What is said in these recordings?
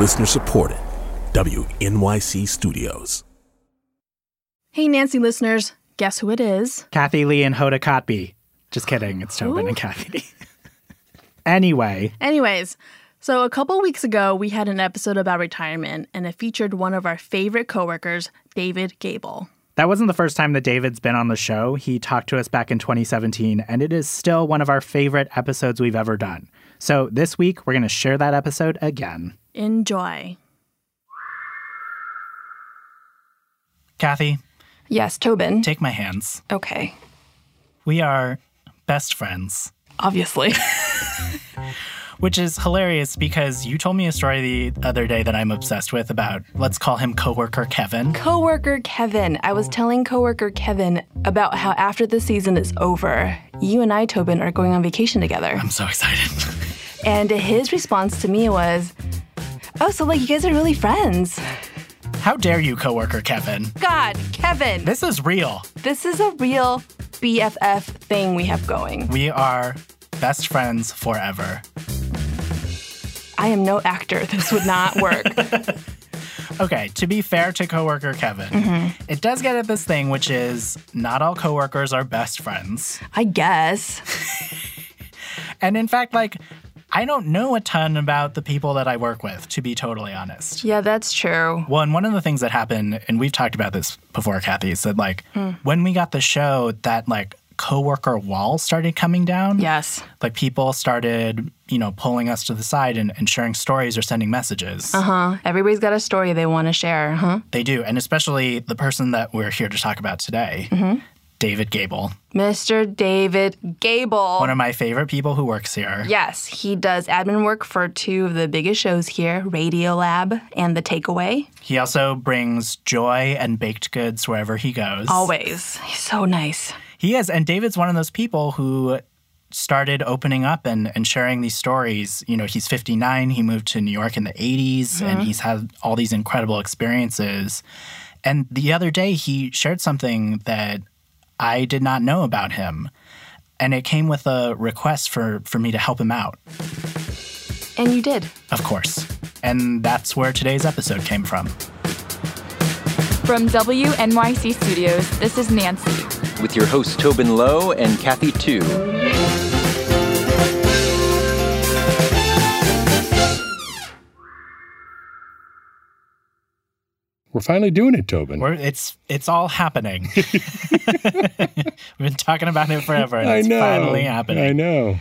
Listener supported. WNYC Studios. Hey, Nancy listeners, guess who it is? Kathy Lee and Hoda Kotb. Just kidding. It's Tobin and Kathy Lee. anyway, Anyways, so a couple weeks ago, we had an episode about retirement, and it featured one of our favorite coworkers, David Gable. that wasn't the first time that David's been on the show. He talked to us back in 2017, and it is still one of our favorite episodes we've ever done. So this week, we're going to share that episode again. Enjoy. Kathy, Yes, Tobin. take my hands. Okay. We are best friends. Obviously. Which is hilarious because you told me a story the other day that I'm obsessed with about, let's call him coworker Kevin. coworker Kevin. I was telling coworker Kevin about how after the season is over, you and I, Tobin, are going on vacation together. I'm so excited. And his response to me was, Oh, so like you guys are really friends. How dare you, coworker Kevin? God, Kevin, This is real. this is a real BFF thing we have going. We are best friends forever. I am no actor. This would not work. Okay, to be fair to coworker Kevin, mm-hmm. it does get at this thing, which is not all coworkers are best friends. I guess. And in fact, like, I don't know a ton about the people that I work with, to be totally honest. Yeah, that's true. Well, and one of the things that happened, and we've talked about this before, Kathy, is that like when we got the show, that like coworker wall started coming down. Yes. Like people started, you know, pulling us to the side and, and sharing stories or sending messages. Uh huh. Everybody's got a story they want to share, huh? They do. And especially the person that we're here to talk about today, David Gable, Mr. David Gable. one of my favorite people who works here. Yes, he does admin work for two of the biggest shows here, Radiolab and The Takeaway. He also brings joy and baked goods wherever he goes. Always. He's so nice. He is. And David's one of those people who started opening up and, and sharing these stories. You know, he's 59. He moved to New York in the 80s and mm-hmm. he's had all these incredible experiences. And the other day, he shared something that I did not know about him. And it came with a request for, for me to help him out, And you did. of course. And that's where today's episode came from. From WNYC Studios, this is Nancy. with your hosts Tobin Low and Kathy Tu. We're finally doing it, Tobin. We're, it's it's all happening. We've been talking about it forever, and I it's know. finally happening. I know.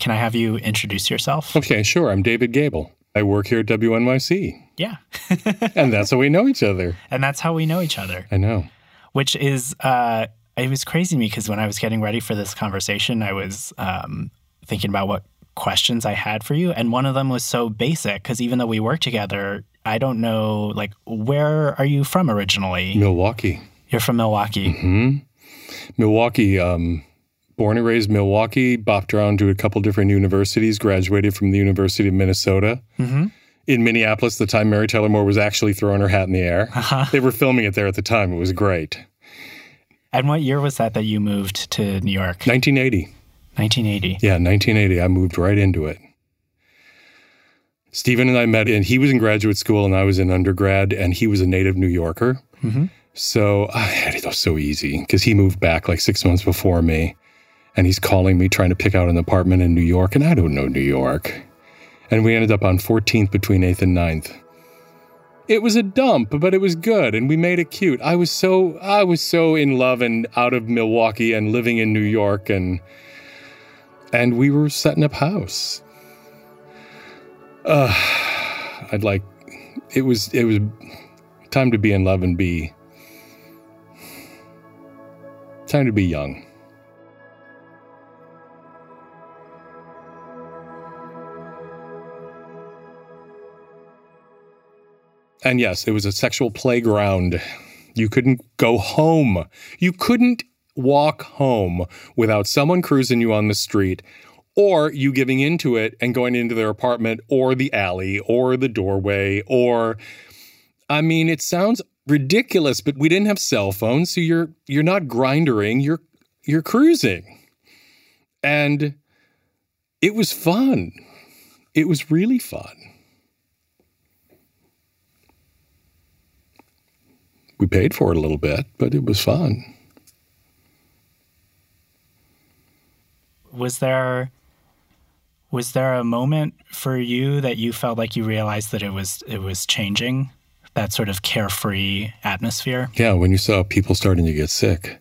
Can I have you introduce yourself? Okay, sure. I'm David Gable. I work here at WNYC, Yeah, and that's how we know each other. and that's how we know each other. I know. Which is, uh, it was crazy to me because when I was getting ready for this conversation, I was um, thinking about what questions I had for you, and one of them was so basic because even though we work together, I don't know like where are you from originally? Milwaukee. You're from Milwaukee. Mm-hmm. Milwaukee. Um, born and raised Milwaukee. Bopped around to a couple different universities. Graduated from the University of Minnesota. Mhm. In Minneapolis, the time Mary Tyler Moore was actually throwing her hat in the air. Uh-huh. They were filming it there at the time. It was great. And what year was that that you moved to New York? 1980. 1980. Yeah, 1980. I moved right into it. Stephen and I met, and he was in graduate school, and I was in undergrad, and he was a native New Yorker. Mhm. So I had it was so easy because he moved back like six months before me, and he's calling me trying to pick out an apartment in New York, and I don't know New York. And we ended up on 14th between 8th and 9th. It was a dump, but it was good, and we made it cute. I was so I was so in love and out of Milwaukee and living in New York, and and we were setting up house. Uh, I'd like it was it was time to be in love and be time to be young. And yes, it was a sexual playground. You couldn't go home. You couldn't walk home without someone cruising you on the street or you giving into it and going into their apartment or the alley or the doorway or I mean it sounds ridiculous but we didn't have cell phones so you're you're not grindering you're you're cruising. And it was fun. It was really fun. We paid for it a little bit but it was fun. Was there was there a moment for you that you felt like you realized that it was it was changing that sort of carefree atmosphere? Yeah, when you saw people starting to get sick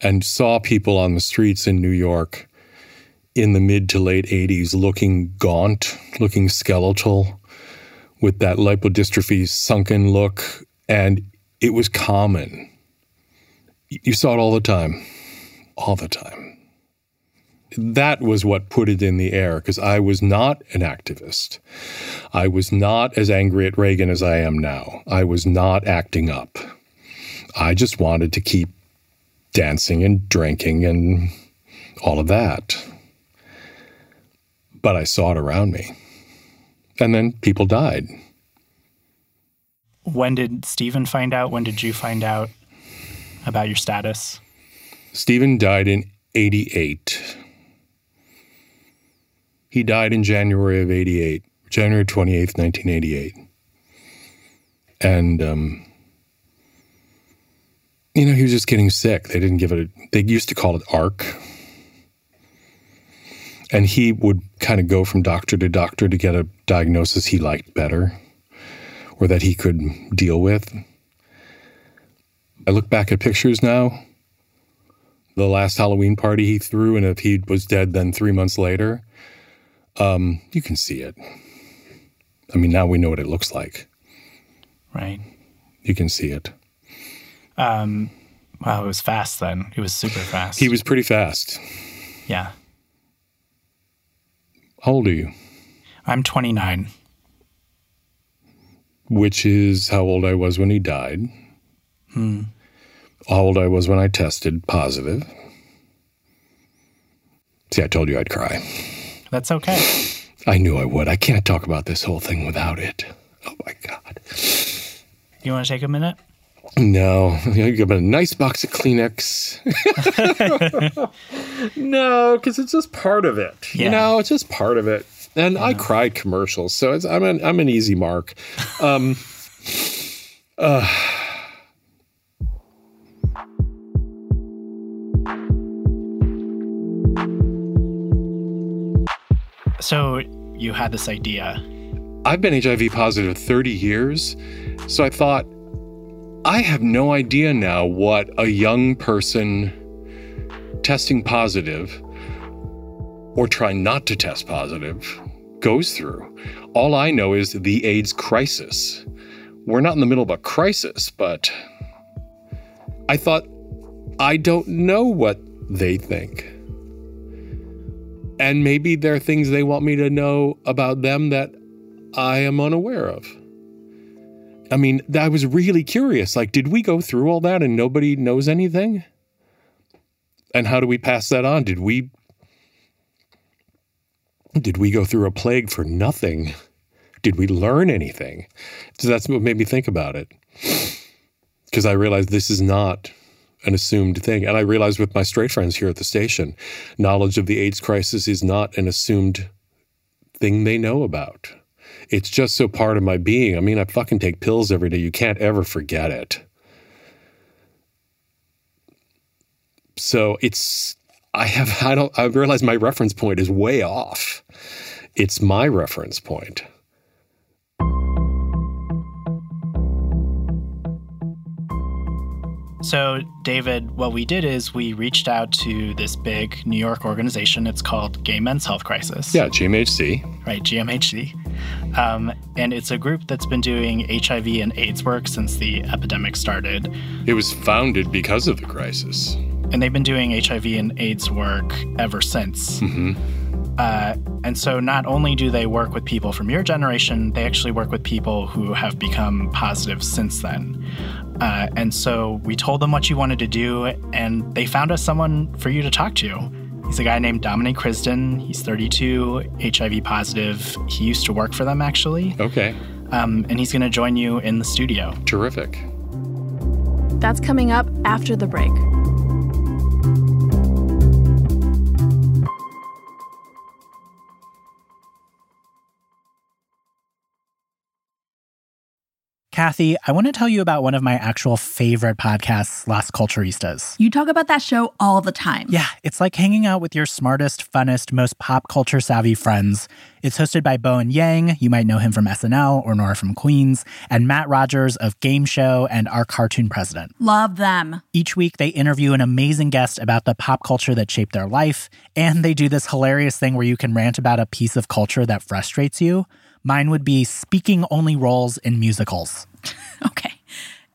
and saw people on the streets in New York in the mid to late 80s looking gaunt, looking skeletal, with that lipodystrophy sunken look, and it was common. You saw it all the time, all the time. That was what put it in the air because I was not an activist. I was not as angry at Reagan as I am now. I was not acting up. I just wanted to keep dancing and drinking and all of that. But I saw it around me. And then people died. When did Stephen find out? When did you find out about your status? Stephen died in 88. He died in January of 88, January 28th, 1988. And, um, you know, he was just getting sick. They didn't give it, a, they used to call it ARC. And he would kind of go from doctor to doctor to get a diagnosis he liked better or that he could deal with. I look back at pictures now. The last Halloween party he threw, and if he was dead then three months later, um, you can see it. I mean, now we know what it looks like. Right. You can see it. Um, wow, it was fast then. It was super fast. He was pretty fast. Yeah. How old are you? I'm 29. Which is how old I was when he died. Hmm. How old I was when I tested positive. See, I told you I'd cry. That's okay. I knew I would. I can't talk about this whole thing without it. Oh my God. You want to take a minute? No, you got a nice box of Kleenex. no, because it's just part of it. Yeah. You know, it's just part of it. And I cried commercials, so it's, I'm an I'm an easy mark. Um, uh, So you had this idea. I've been HIV positive 30 years, so I thought I have no idea now what a young person testing positive or trying not to test positive goes through. All I know is the AIDS crisis. We're not in the middle of a crisis, but I thought, I don't know what they think. And maybe there are things they want me to know about them that I am unaware of. I mean, I was really curious. Like, did we go through all that and nobody knows anything? And how do we pass that on? Did we did we go through a plague for nothing? Did we learn anything? So that's what made me think about it. Because I realized this is not an assumed thing. And I realized with my straight friends here at the station, knowledge of the AIDS crisis is not an assumed thing they know about. It's just so part of my being. I mean, I fucking take pills every day. You can't ever forget it. So it's I have I don't I realize my reference point is way off. It's my reference point. So, David, what we did is we reached out to this big New York organization. It's called Gay Men's Health Crisis. Yeah, GMHC. Right, GMHC. Um, and it's a group that's been doing HIV and AIDS work since the epidemic started. It was founded because of the crisis. And they've been doing HIV and AIDS work ever since. Mm-hmm. Uh, and so, not only do they work with people from your generation, they actually work with people who have become positive since then. Uh, and so we told them what you wanted to do, and they found us someone for you to talk to. He's a guy named Dominique Crisden. He's 32, HIV positive. He used to work for them, actually. Okay. Um, and he's going to join you in the studio. Terrific. That's coming up after the break. Kathy, I want to tell you about one of my actual favorite podcasts, Las Culturistas. You talk about that show all the time. Yeah, it's like hanging out with your smartest, funnest, most pop culture savvy friends. It's hosted by Bowen Yang, you might know him from SNL or Nora from Queens, and Matt Rogers of Game Show and Our Cartoon President. Love them. Each week, they interview an amazing guest about the pop culture that shaped their life, and they do this hilarious thing where you can rant about a piece of culture that frustrates you. Mine would be speaking only roles in musicals. Okay.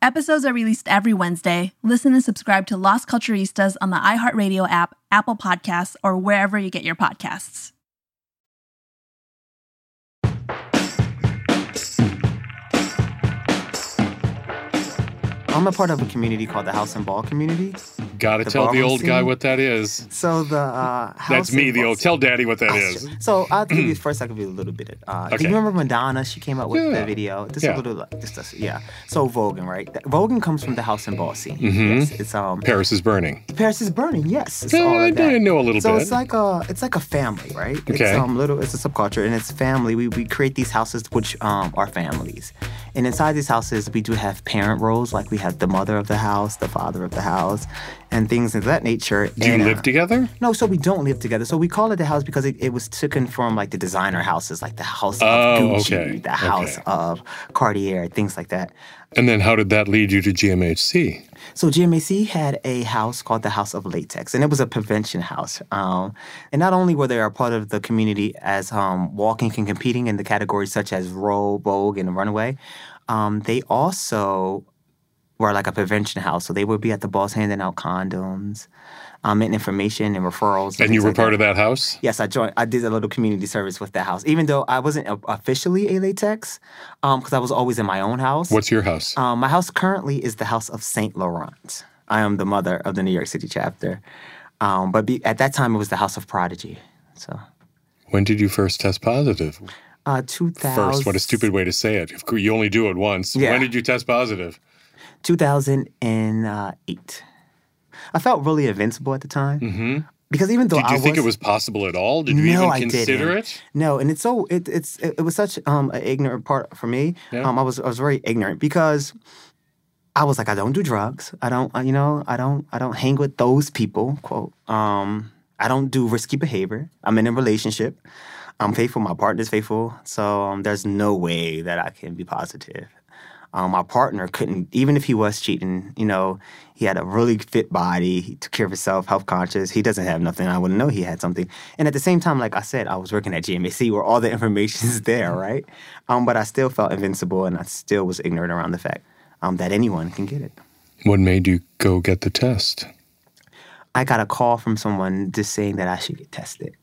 Episodes are released every Wednesday. Listen and subscribe to Las Culturistas on the iHeartRadio app, Apple Podcasts, or wherever you get your podcasts. I'm a part of a community called the House and Ball community. Gotta tell the old guy what that is. So the uh, House That's me, the old. Tell daddy what that is. sure. So I'll give you first. I'll give you a little bit. Of, uh, Do you remember Madonna? She came out with Yeah. the video. This Yeah. a little this. Does, yeah. So Voguing, right? Voguing comes from the House and Ball scene. Mhm. Yes, it's um. Paris is burning. Paris is burning. Yes, it's Yeah, all I did know a little so bit. it's like a it's like a family, right? It's Okay. um little it's a subculture and it's family. We we create these houses which um are families. And inside these houses we do have parent roles, like we have the mother of the house, the father of the house, and things of that nature. Do you And, uh, live together? no, so we don't live together. So we call it the house because it, it was taken from like the designer houses, like the house Oh, of Gucci, okay. the house Okay. of Cartier, things like that. And then how did that lead you to GMHC? So GMHC had a house called the House of Latex, and it was a prevention house. Um, and not only were they a part of the community as um, walking and competing in the categories such as row, vogue, and runway, um, they also were like a prevention house. So they would be at the balls handing out condoms, um, and information and referrals. And you were part of that house? Yes, I joined. I did a little community service with that house, even though I wasn't officially a latex, because I was always in my own house. What's your house? Um, my house currently is the House of Saint Laurent. I am the mother of the New York City chapter, um, but be, at that time it was the House of Prodigy. So, When did you first test positive? uh, 2000, First, what a stupid way to say it. You only do it once. Yeah. When did you test positive? 2008. I felt really invincible at the time Mm-hmm. because even though I Did you I think was, it was possible at all? Did you no, even I consider it? No, and it's so it, it's it, it was such um an ignorant part for me. Yeah. Um, I was I was very ignorant because I was like I don't do drugs. I don't uh, you know I don't I don't hang with those people. Quote. Um, I don't do risky behavior. I'm in a relationship. I'm faithful. My partner's faithful. So um, there's no way that I can be positive. Um, my partner couldn't, even if he was cheating, you know, he had a really fit body. He took care of himself, health conscious. He doesn't have nothing. I wouldn't know he had something. And at the same time, like I said, I was working at GMHC where all the information is there, right? Um, but I still felt invincible and I still was ignorant around the fact um, that anyone can get it. What made you go get the test? I got a call from someone just saying that I should get tested.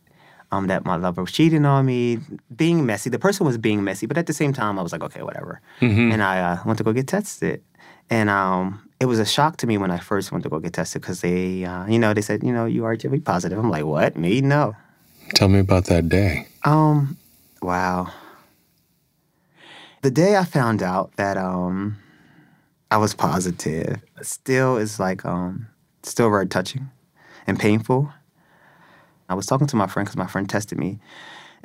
Um, that my lover was cheating on me, being messy. The person was being messy, but at the same time, I was like, okay, whatever. Mm-hmm. And I uh, went to go get tested. And um, it was a shock to me when I first went to go get tested because they, uh, you know, they said, you know, you are HIV positive. I'm like, what? Me? No. Tell me about that day. Um, wow. The day I found out that um I was positive still is like um still very touching and painful. I was talking to my friend because my friend tested me,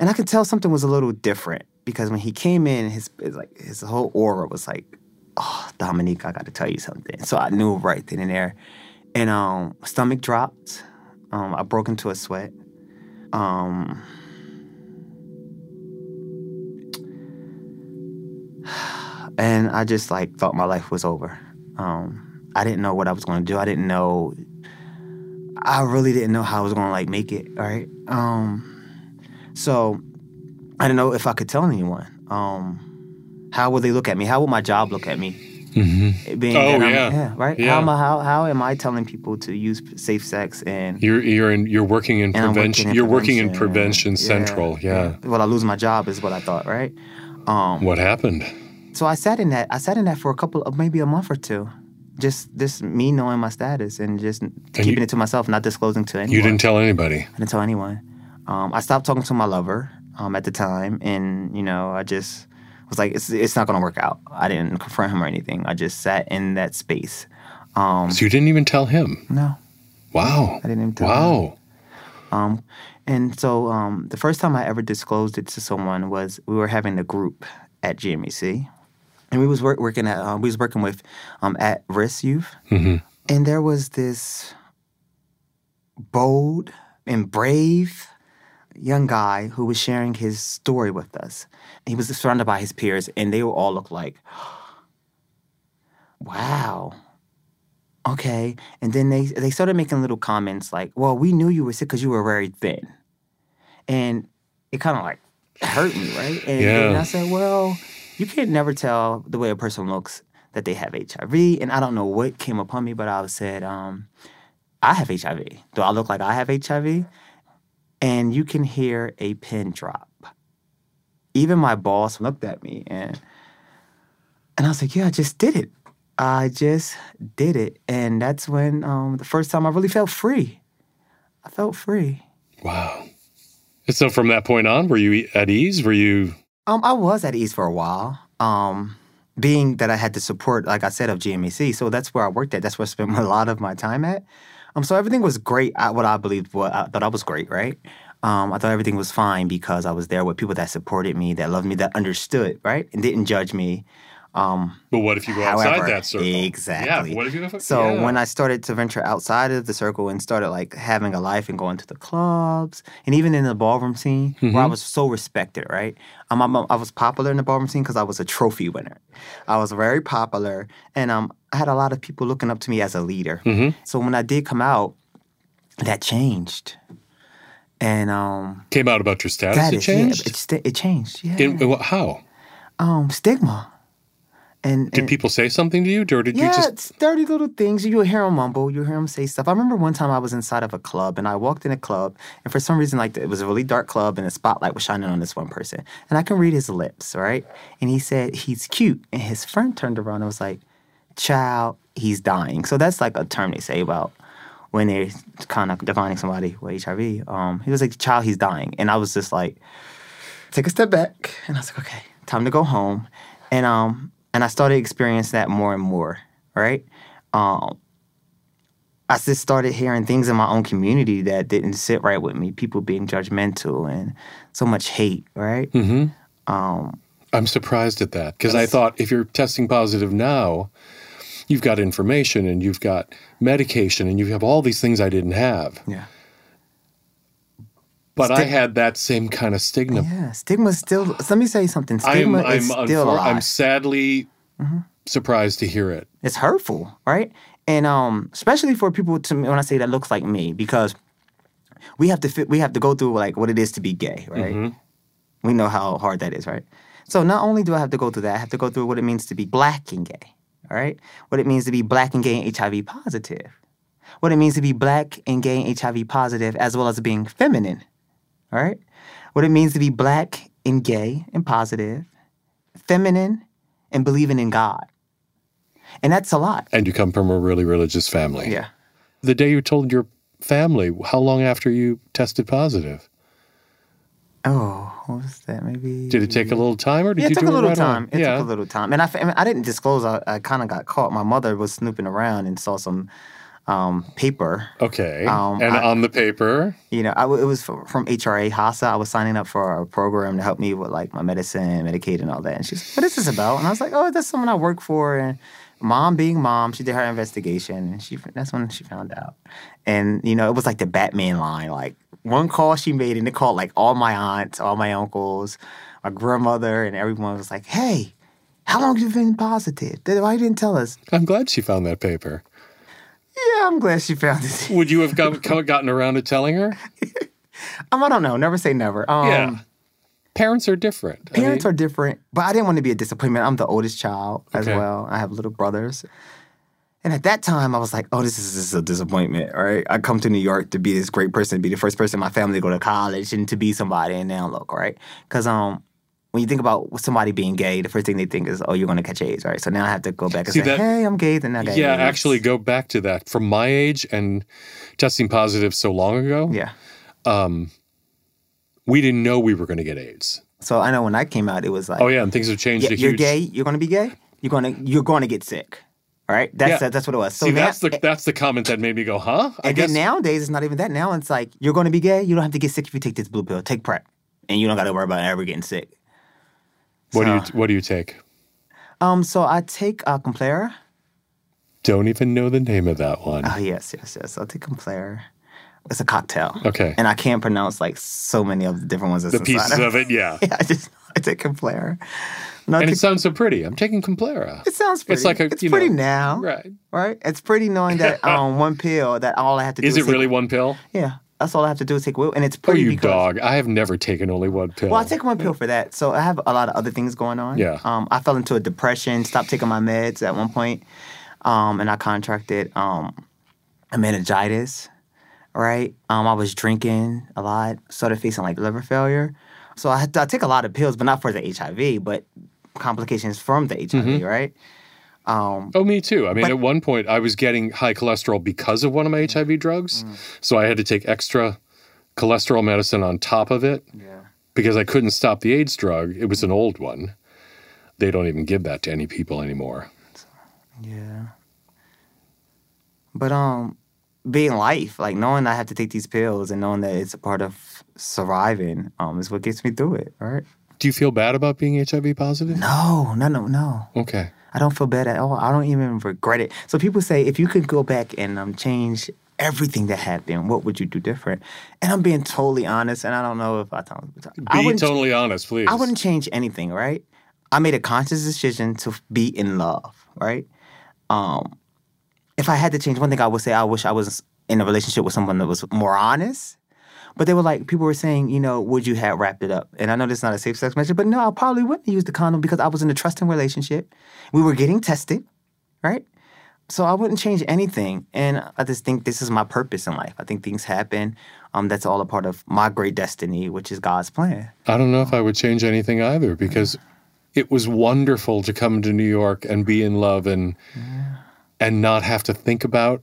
and I could tell something was a little different because when he came in, his it's like his whole aura was like, "Oh, Dominique, I got to tell you something." So I knew right then and there, and um, stomach dropped. Um, I broke into a sweat. Um, and I just like thought my life was over. Um, I didn't know what I was going to do. I didn't know. I really didn't know how I was going to like make it. Right. Um, so I didn't know if I could tell anyone. Um, how would they look at me? How would my job look at me? Mm-hmm. Being Oh, that I'm- yeah. right. Yeah. How am I? How, how am I telling people to use safe sex and You're you're in you're working in prevention. working in you're working in prevention. prevention Yeah, central. Yeah. Well, I lose my job is what I thought, right? Um, What happened? so I sat in that. I sat in that for a couple of maybe a month or two. Just just me knowing my status and just keeping you- it to myself, not disclosing to anyone. You didn't tell anybody. I didn't tell anyone. Um, I stopped talking to my lover um, at the time, and you know, I just was like, it's it's not gonna work out. I didn't confront him or anything. I just sat in that space. Um, So you didn't even tell him. no, Wow. I didn't even tell him. Wow. Um, and so um, the first time I ever disclosed it to someone was we were having a group at GMHC, and we was work, working at um, we was working with um, at risk youth, and there was this bold and brave young guy who was sharing his story with us. He was surrounded by his peers, and they all looked like, "Wow, okay." And then they they started making little comments like, "Well, we knew you were sick because you were very thin," and it kind of like hurt me, right? And Yeah. I said, "Well, you can't never tell the way a person looks that they have HIV." And I don't know what came upon me, but I said, um, "I have HIV. Do I look like I have HIV?" And you can hear a pin drop. Even my boss looked at me and and I was like, "Yeah, I just did it. I just did it." And that's when um, the first time I really felt free. I felt free. Wow. And so from that point on, were you at ease? Were you Um, I was at ease for a while. Um, being that I had the support, like I said, of GMHC, so that's where I worked at. That's where I spent a lot of my time at. Um, so everything was great. I, what I believed, what I thought I was great, right? Um, I thought everything was fine because I was there with people that supported me, that loved me, that understood, right, and didn't judge me. Um, But what if you go outside that circle? exactly. Yeah. What if you go? So yeah. when I started to venture outside of the circle and started like having a life and going to the clubs and even in the ballroom scene where I was so respected, right? Um, I'm, I was popular in the ballroom scene because I was a trophy winner. I was very popular, and um, I had a lot of people looking up to me as a leader. So when I did come out, that changed, and um, came out about your status, that it is- yeah, it, it changed. Yeah. In what- how um, stigma. And, did and people say something to you, or did Yeah, you just? it's dirty little things. You'll hear him mumble. You'll hear him say stuff. I remember one time I was inside of a club and I walked in a club and for some reason, like it was a really dark club and the spotlight was shining on this one person. And I can read his lips, right? And he said, he's cute. And his friend turned around and was like, child, he's dying. So that's like a term they say about when they're kind of defining somebody with HIV. Um, he was like, child, he's dying. And I was just like, take a step back. And I was like, okay, time to go home. And um, and I started experiencing that more and more, right? Um, I just started hearing things in my own community that didn't sit right with me. People being judgmental and so much hate, right? Mm-hmm. Um, I'm surprised at that because I thought if you're testing positive now, you've got information and you've got medication and you have all these things I didn't have. yeah, But I had that same kind of stigma. yeah. Stigma's still. Let me say something. I'm Stigma I'm is still unfor- alive. I'm sadly Mm-hmm. surprised to hear it. it's hurtful, right? And um, especially for people to when I say that looks like me, because we have to fit, we have to go through like what it is to be gay, right? We know how hard that is, right? So not only do I have to go through that, I have to go through what it means to be black and gay, all right? What it means to be black and gay and HIV positive. What it means to be black and gay and HIV positive, as well as being feminine, all right? What it means to be black and gay and positive, feminine, and believing in God. And that's a lot. And you come from a really religious family. Yeah. The day you told your family, how long after you tested positive? Oh, what was that? Maybe. Did it take a little time or did yeah, you it took do a little it right on? time. It yeah. took a little time, and I, I, mean, I didn't disclose. I, I kind of got caught. My mother was snooping around and saw some um, paper. Okay. Um, and I- on the paper, You know, I it was from, from HRA HASA. I was signing up for a program to help me with like my medicine, Medicaid, and all that. And she's, "What is this about?" And I was like, "Oh, that's someone I work for." And mom, being mom, she did her investigation, and she that's when she found out. And you know, it was like the Batman line, like one call she made, and it called like all my aunts, all my uncles, my grandmother, and everyone was like, "Hey." How long have you been positive? Why you didn't tell us? I'm glad she found that paper. Yeah, I'm glad she found it. Would you have got, gotten around to telling her? Um, I don't know. Never say never. Um, yeah. Parents are different. I Parents mean, are different, but I didn't want to be a disappointment. I'm the oldest child as Okay. well. I have little brothers. And at that time, I was like, oh, this is, this is a disappointment, right? I come to New York to be this great person, to be the first person in my family to go to college and to be somebody, and now look, right? Because um, when you think about somebody being gay, the first thing they think is, oh, you're going to catch AIDS, right? So now I have to go back and See, say, that- hey, I'm gay, then I got Yeah, AIDS. actually, go back to that. From my age and testing positive so long ago, Yeah. Um, we didn't know we were going to get AIDS. So I know when I came out, it was like, Oh yeah, and things have changed yeah, you're huge. gay, you're going to be gay, you're going to you're going to get sick, all right? That's Yeah. that's what it was. So See, now- that's the that's the comment that made me go, huh? I And guess then nowadays, it's not even that. Now it's like you're going to be gay. You don't have to get sick if you take this blue pill. Take PrEP, and you don't got to worry about ever getting sick. What do you what do you take? Um, so I take uh, Complera. Don't even know the name of that one. Oh yes, yes, yes. I'll take Complera. It's a cocktail. Okay. And I can't pronounce like so many of the different ones. That's the pieces of it, yeah. yeah, I just I take Complera. And I And it sounds so pretty. I'm taking Complera. it sounds pretty. It's like a it's pretty know, now, Right. right? It's pretty knowing that um one pill that all I have to do Is is, it take- really one pill? Yeah, that's all I have to do is take will, and it's Oh, pretty you because dog. I have never taken only one pill. Well, I take one pill for that, so I have a lot of other things going on. Yeah. Um, I fell into a depression, stopped taking my meds at one point, um, and I contracted um, a meningitis. Right. Um, I was drinking a lot, started facing like liver failure, so I I take a lot of pills, but not for the HIV, but complications from the HIV. Mm-hmm. Right. Um, Oh, me too. I mean, But- at one point, I was getting high cholesterol because of one of my HIV drugs. Mm. So I had to take extra cholesterol medicine on top of it yeah. because I couldn't stop the AIDS drug. It was an old one. They don't even give that to any people anymore. Yeah. But um being life, like knowing I have to take these pills and knowing that it's a part of surviving, um, is what gets me through it, right? Do you feel bad about being HIV positive? No, no, no, no. Okay. I don't feel bad at all. I don't even regret it. So people say if you could go back and um change everything that happened, what would you do different? And I'm being totally honest, and I don't know if I tell I Be totally honest, please. I wouldn't change anything, right? I made a conscious decision to be in love, right? Um, if I had to change one thing, I would say I wish I was in a relationship with someone that was more honest. But they were like, people were saying, you know, would you have wrapped it up? And I know this is not a safe sex measure, but no, I probably wouldn't use the condom because I was in a trusting relationship. We were getting tested, right? So I wouldn't change anything. And I just think this is my purpose in life. I think things happen. Um, that's all a part of my great destiny, which is God's plan. I don't know if I would change anything either because it was wonderful to come to New York and be in love and and not have to think about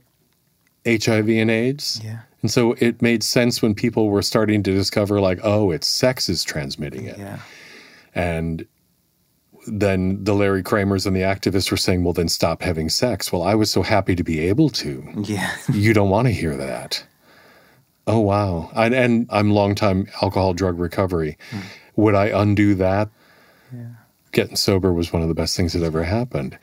HIV and AIDS. Yeah. And so it made sense when people were starting to discover like, oh, it's sex is transmitting it. Yeah. And then the Larry Kramers and the activists were saying, well, then stop having sex. Well, I was so happy to be able to. Yeah. You don't want to hear that. Oh wow! And, and I'm long time alcohol drug recovery. Hmm. Would I undo that? Yeah. Getting sober was one of the best things that ever happened.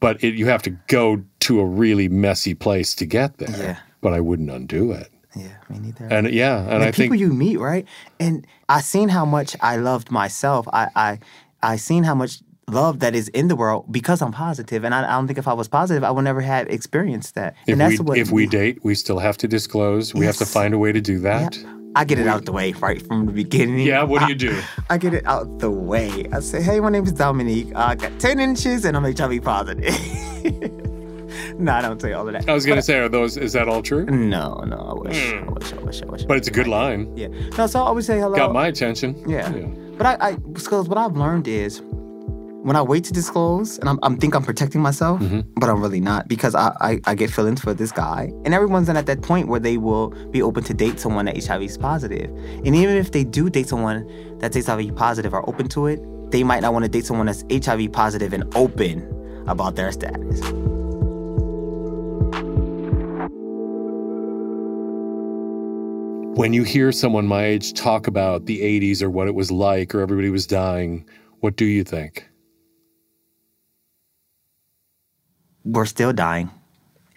But it, you have to go to a really messy place to get there. Yeah. But I wouldn't undo it. Yeah, me neither. And yeah, and the I people think you meet, right? And I seen how much I loved myself. I I I seen how much love that is in the world because I'm positive. And I, I don't think if I was positive, I would never have experienced that. if and that's we what if we date, we still have to disclose. We have to find a way to do that. Yeah. I get it out the way right from the beginning. Yeah, what do you do? I get it out the way. I say, hey, my name is Dominique. I got 10 inches and I'm HIV positive. no, I don't say all of that. I was gonna say, are those is that all true? No, no, I wish. I wish, I wish, I wish. But it's a good line. yeah. No, so I always say hello. Got my attention. Yeah. But I, I because what I've learned is when I wait to disclose, and I'm, I'm think I'm protecting myself, Mm-hmm. but I'm really not because I, I, I get feelings for this guy. And everyone's then at that point where they will be open to date someone that HIV is. And even if they do date someone that's HIV positive or open to it, they might not want to date someone that's HIV positive and open about their status. When you hear someone my age talk about the 80s or what it was like or everybody was dying, what do you think? we're still dying.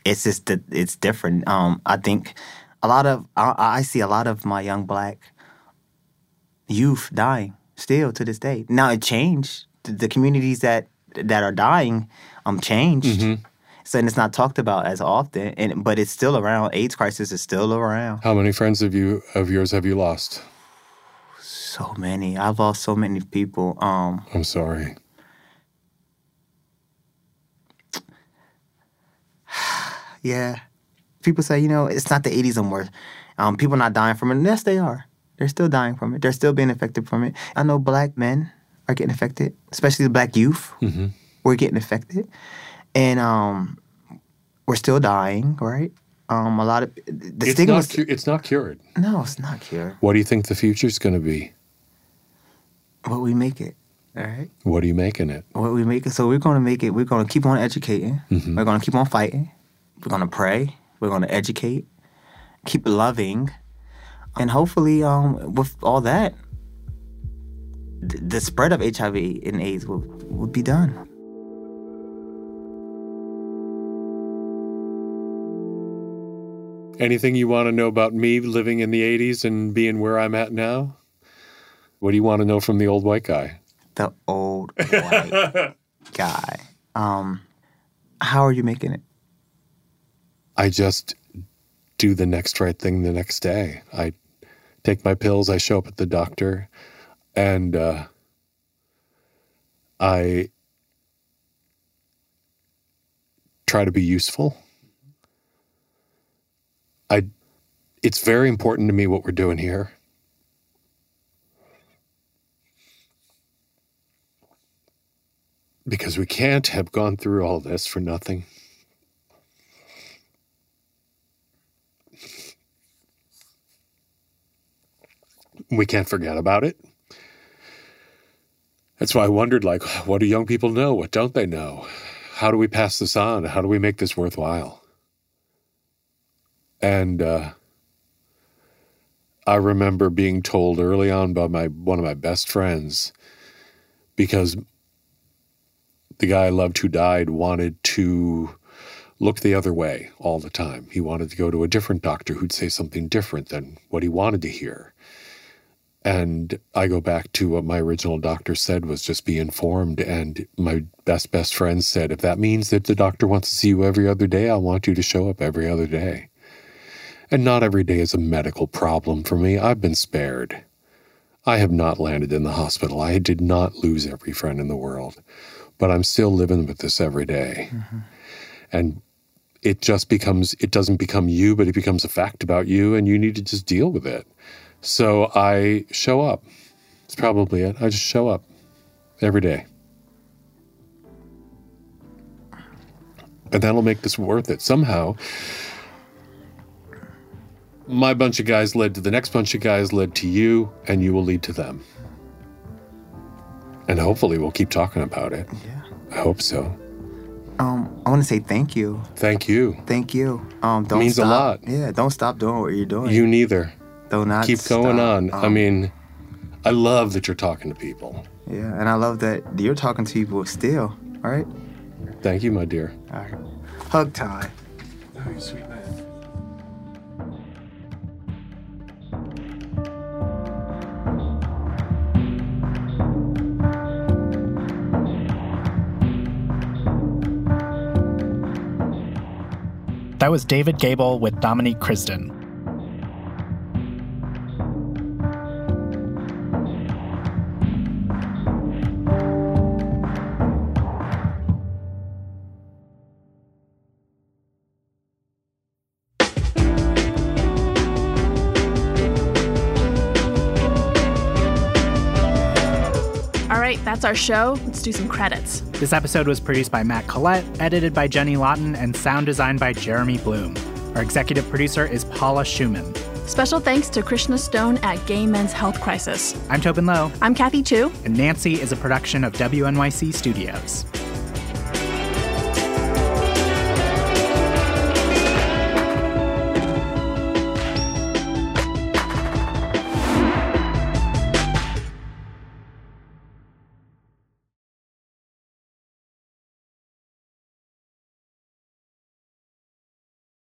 It's just that it's different. Um, I think a lot of I, I see a lot of my young black youth dying still to this day. Now it changed. The, the communities that that are dying um changed. So and it's not talked about as often. And but it's still around. AIDS crisis is still around. How many friends of you of yours have you lost? So many. I've lost so many people. Um, I'm sorry. Yeah. People say, you know, it's not the 80s anymore. Um, people not dying from it. And yes, they are. They're still dying from it. They're still being affected from it. I know black men are getting affected, especially the black youth. Mm-hmm. We're getting affected. And um, we're still dying, right? Um, a lot of the It's stigma. not, cu- it's not cured. no, it's not cured. What do you think the future's going to be? What we make it, all right? What are you making it? What we make it. So we're going to make it. We're going to keep on educating. Mm-hmm. We're going to keep on fighting. We're going to pray. We're going to educate. Keep loving, and hopefully, um, with all that, th- the spread of HIV and AIDS will will be done. Anything you want to know about me living in the 80s and being where I'm at now? What do you want to know from the old white guy? The old white guy. Um, how are you making it? I just do the next right thing the next day. I take my pills, I show up at the doctor, and uh, I try to be useful. I it's very important to me what we're doing here. Because we can't have gone through all this for nothing. We can't forget about it. That's why I wondered like, what do young people know? What don't they know? How do we pass this on? How do we make this worthwhile? And uh, I remember being told early on by my one of my best friends, because the guy I loved who died wanted to look the other way all the time. He wanted to go to a different doctor who'd say something different than what he wanted to hear. And I go back to what my original doctor said was just be informed. And my best, best friend said, if that means that the doctor wants to see you every other day, I want you to show up every other day. And not every day is a medical problem for me. I've been spared. I have not landed in the hospital. I did not lose every friend in the world, but I'm still living with this every day. Mm-hmm. And it just becomes, it doesn't become you, but it becomes a fact about you, and you need to just deal with it. So I show up. It's probably it. I just show up every day. And that'll make this worth it. Somehow, my bunch of guys led to the next bunch of guys, led to you, and you will lead to them. And hopefully, we'll keep talking about it. Yeah. I hope so. Um, I want to say thank you. Thank you. Thank you. Um, don't Means a lot. Yeah, don't stop doing what you're doing. You neither. do not Keep going stop. on. I Um, mean, I love that you're talking to people. yeah, and I love that you're talking to people still. All right. Thank you, my dear. All right. Hug time. Oh, sweet was David Gable with Dominique Crisden. That's our show. Let's do some credits. This episode was produced by Matt Collette, edited by Jenny Lawton, and sound designed by Jeremy Bloom. Our executive producer is Paula Szuchman. Special thanks to Krishna Stone at Gay Men's Health Crisis. I'm Tobin Low, I'm Kathy Tu. and Nancy is a production of WNYC Studios.